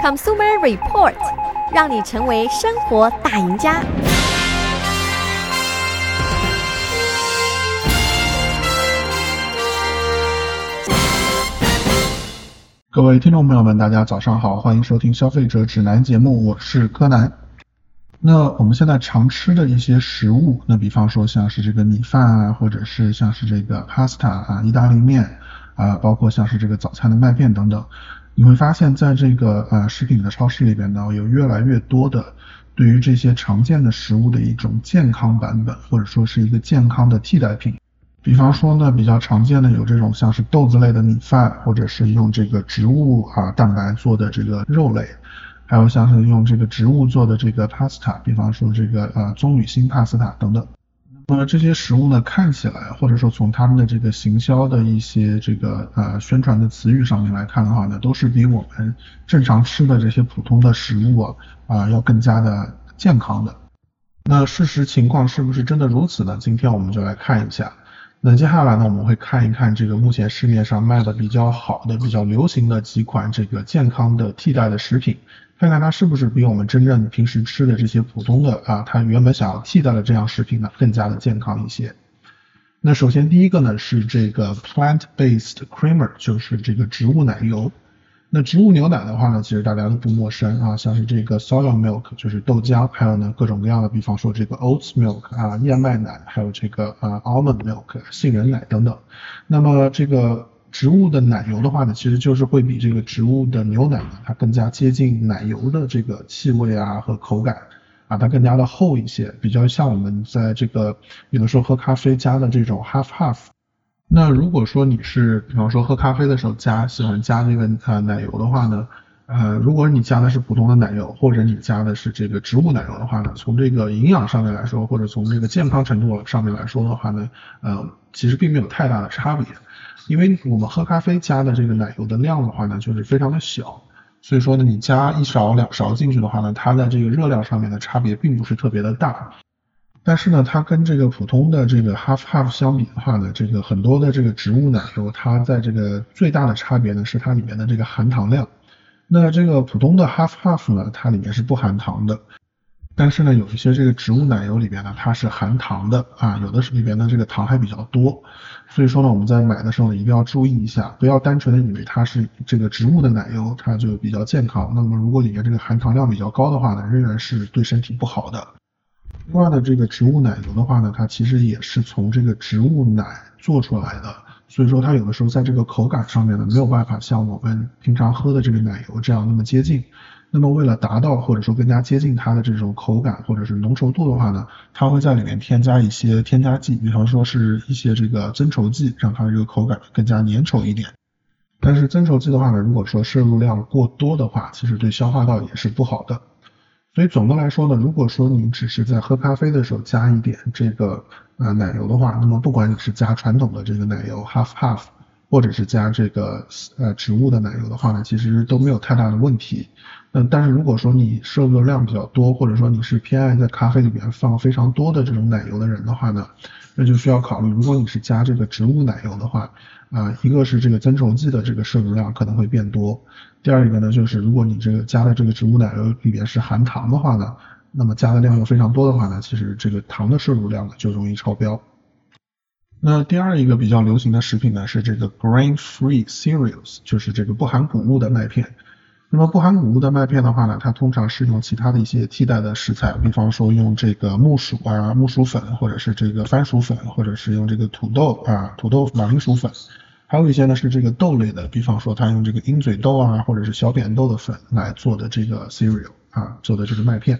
Consumer Report，让你成为生活大赢家。各位听众朋友们，大家早上好，欢迎收听消费者指南节目，我是柯南。那我们现在常吃的一些食物，那比方说像是这个米饭啊，或者是像是这个 pasta 啊，意大利面啊，包括像是这个早餐的麦片等等，你会发现在这个呃食品的超市里边呢，有越来越多的对于这些常见的食物的一种健康版本，或者说是一个健康的替代品。比方说呢，比较常见的有这种像是豆子类的米饭，或者是用这个植物啊蛋白做的这个肉类。还有像是用这个植物做的这个 pasta，比方说这个呃棕榈星帕斯塔等等。那么这些食物呢，看起来或者说从他们的这个行销的一些这个呃宣传的词语上面来看的话呢，都是比我们正常吃的这些普通的食物啊啊、要更加的健康的。那事实情况是不是真的如此呢？今天我们就来看一下。那接下来呢，我们会看一看这个目前市面上卖的比较好的、比较流行的几款这个健康的替代的食品。看看它是不是比我们真正平时吃的这些普通的啊，它原本想要替代的这样食品呢，更加的健康一些。那首先第一个呢是这个 plant-based creamer，就是这个植物奶油。那植物牛奶的话呢，其实大家都不陌生啊，像是这个 soy milk，就是豆浆，还有呢各种各样的，比方说这个 oats milk 啊，燕麦奶，还有这个啊 almond milk，杏仁奶等等。那么这个。植物的奶油的话呢，其实就是会比这个植物的牛奶呢，它更加接近奶油的这个气味啊和口感啊，它更加的厚一些，比较像我们在这个有的时候喝咖啡加的这种 half half。那如果说你是比方说喝咖啡的时候加喜欢加这个呃奶油的话呢，呃，如果你加的是普通的奶油，或者你加的是这个植物奶油的话呢，从这个营养上面来说，或者从这个健康程度上面来说的话呢，呃，其实并没有太大的差别。因为我们喝咖啡加的这个奶油的量的话呢，就是非常的小，所以说呢，你加一勺两勺进去的话呢，它在这个热量上面的差别并不是特别的大。但是呢，它跟这个普通的这个 half half 相比的话呢，这个很多的这个植物奶油，它在这个最大的差别呢是它里面的这个含糖量。那这个普通的 half half 呢，它里面是不含糖的。但是呢，有一些这个植物奶油里边呢，它是含糖的啊，有的是里边的这个糖还比较多，所以说呢，我们在买的时候呢，一定要注意一下，不要单纯的以为它是这个植物的奶油，它就比较健康。那么如果里面这个含糖量比较高的话呢，仍然是对身体不好的。另外呢，这个植物奶油的话呢，它其实也是从这个植物奶做出来的，所以说它有的时候在这个口感上面呢，没有办法像我们平常喝的这个奶油这样那么接近。那么为了达到或者说更加接近它的这种口感或者是浓稠度的话呢，它会在里面添加一些添加剂，比方说是一些这个增稠剂，让它这个口感更加粘稠一点。但是增稠剂的话呢，如果说摄入量过多的话，其实对消化道也是不好的。所以总的来说呢，如果说你只是在喝咖啡的时候加一点这个呃奶油的话，那么不管你是加传统的这个奶油 half half，或者是加这个呃植物的奶油的话呢，其实都没有太大的问题。嗯，但是如果说你摄入的量比较多，或者说你是偏爱在咖啡里面放非常多的这种奶油的人的话呢，那就需要考虑，如果你是加这个植物奶油的话，啊、一个是这个增稠剂的这个摄入量可能会变多，第二一个呢，就是如果你这个加的这个植物奶油里边是含糖的话呢，那么加的量又非常多的话呢，其实这个糖的摄入量呢就容易超标。那第二一个比较流行的食品呢是这个 grain-free cereals，就是这个不含谷物的麦片。那么不含谷物的麦片的话呢，它通常是用其他的一些替代的食材，比方说用这个木薯啊、木薯粉，或者是这个番薯粉，或者是用这个土豆啊、土豆、马铃薯粉，还有一些呢是这个豆类的，比方说它用这个鹰嘴豆啊，或者是小扁豆的粉来做的这个 cereal 啊，做的这个麦片。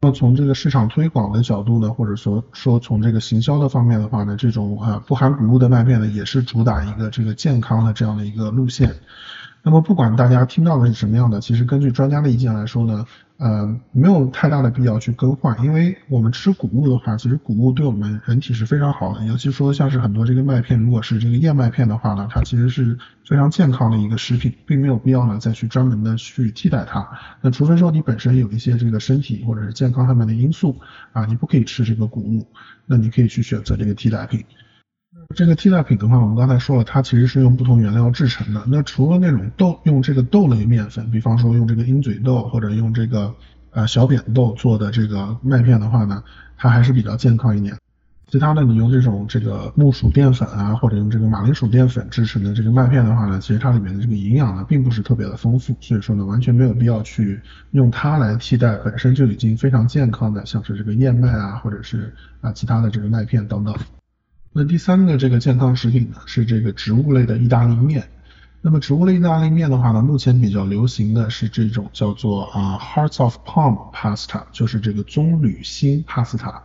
那从这个市场推广的角度呢，或者说说从这个行销的方面的话呢，这种啊不含谷物的麦片呢，也是主打一个这个健康的这样的一个路线。那么不管大家听到的是什么样的，其实根据专家的意见来说呢，呃，没有太大的必要去更换，因为我们吃谷物的话，其实谷物对我们人体是非常好的，尤其说像是很多这个麦片，如果是这个燕麦片的话呢，它其实是非常健康的一个食品，并没有必要呢再去专门的去替代它。那除非说你本身有一些这个身体或者是健康上面的因素啊，你不可以吃这个谷物，那你可以去选择这个替代品。这个替代品的话，我们刚才说了，它其实是用不同原料制成的。那除了那种豆，用这个豆类面粉，比方说用这个鹰嘴豆或者用这个呃小扁豆做的这个麦片的话呢，它还是比较健康一点。其他的你用这种这个木薯淀粉啊，或者用这个马铃薯淀粉制成的这个麦片的话呢，其实它里面的这个营养呢并不是特别的丰富，所以说呢完全没有必要去用它来替代本身就已经非常健康的，像是这个燕麦啊，或者是啊其他的这个麦片等等。那第三个这个健康食品呢是这个植物类的意大利面。那么植物类意大利面的话呢，目前比较流行的是这种叫做啊 Hearts of Palm Pasta，就是这个棕榈心 Pasta。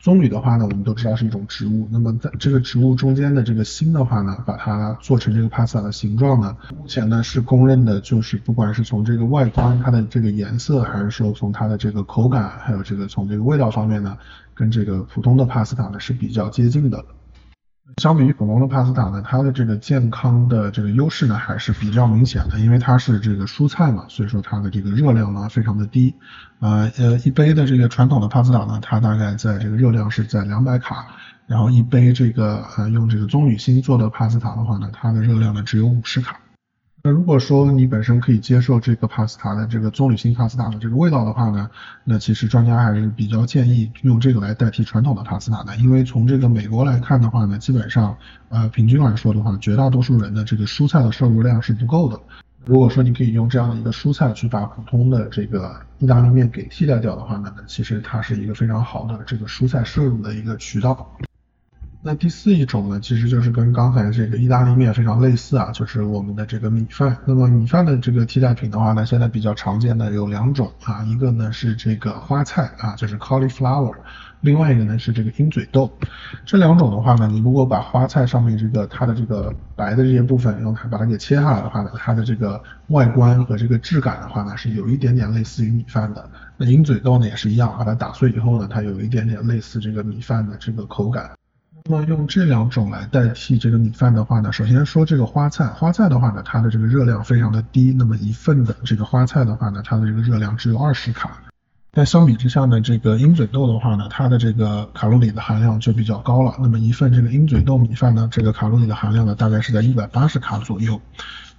棕榈的话呢，我们都知道是一种植物。那么在这个植物中间的这个心的话呢，把它做成这个 pasta 的形状呢，目前呢是公认的，就是不管是从这个外观它的这个颜色，还是说从它的这个口感，还有这个从这个味道方面呢，跟这个普通的 pasta 呢是比较接近的。相比于普通的帕斯塔呢，它的这个健康的这个优势呢还是比较明显的，因为它是这个蔬菜嘛，所以说它的这个热量呢非常的低。呃呃，一杯的这个传统的帕斯塔呢，它大概在这个热量是在两百卡，然后一杯这个呃用这个棕榈芯做的帕斯塔的话呢，它的热量呢只有五十卡。那如果说你本身可以接受这个帕斯塔的这个棕榈心帕斯塔的这个味道的话呢，那其实专家还是比较建议用这个来代替传统的帕斯塔的，因为从这个美国来看的话呢，基本上呃平均来说的话，绝大多数人的这个蔬菜的摄入量是不够的。如果说你可以用这样的一个蔬菜去把普通的这个意大利面给替代掉的话呢，那其实它是一个非常好的这个蔬菜摄入的一个渠道。那第四一种呢，其实就是跟刚才这个意大利面非常类似啊，就是我们的这个米饭。那么米饭的这个替代品的话呢，现在比较常见的有两种啊，一个呢是这个花菜啊，就是 cauliflower，另外一个呢是这个鹰嘴豆。这两种的话呢，你如果把花菜上面这个它的这个白的这些部分用它把它给切下来的话呢，它的这个外观和这个质感的话呢，是有一点点类似于米饭的。那鹰嘴豆呢也是一样，把它打碎以后呢，它有一点点类似这个米饭的这个口感。那么用这两种来代替这个米饭的话呢，首先说这个花菜，花菜的话呢，它的这个热量非常的低，那么一份的这个花菜的话呢，它的这个热量只有二十卡。但相比之下呢，这个鹰嘴豆的话呢，它的这个卡路里的含量就比较高了。那么一份这个鹰嘴豆米饭呢，这个卡路里的含量呢，大概是在一百八十卡左右。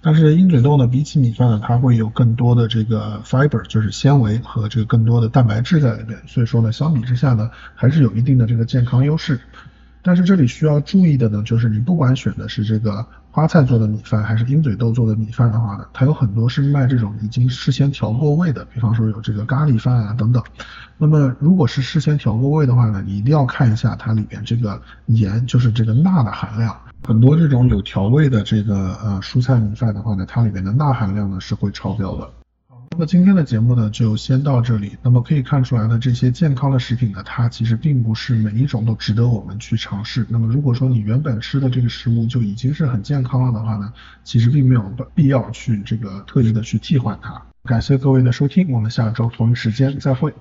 但是鹰嘴豆呢，比起米饭呢，它会有更多的这个 fiber，就是纤维和这个更多的蛋白质在里面。所以说呢，相比之下呢，还是有一定的这个健康优势。但是这里需要注意的呢，就是你不管选的是这个花菜做的米饭，还是鹰嘴豆做的米饭的话呢，它有很多是卖这种已经事先调过味的，比方说有这个咖喱饭啊等等。那么如果是事先调过味的话呢，你一定要看一下它里边这个盐，就是这个钠的含量。很多这种有调味的这个呃蔬菜米饭的话呢，它里面的钠含量呢是会超标的。那么今天的节目呢，就先到这里。那么可以看出来呢，这些健康的食品呢，它其实并不是每一种都值得我们去尝试。那么如果说你原本吃的这个食物就已经是很健康了的话呢，其实并没有必要去这个特意的去替换它。感谢各位的收听，我们下周同一时间再会。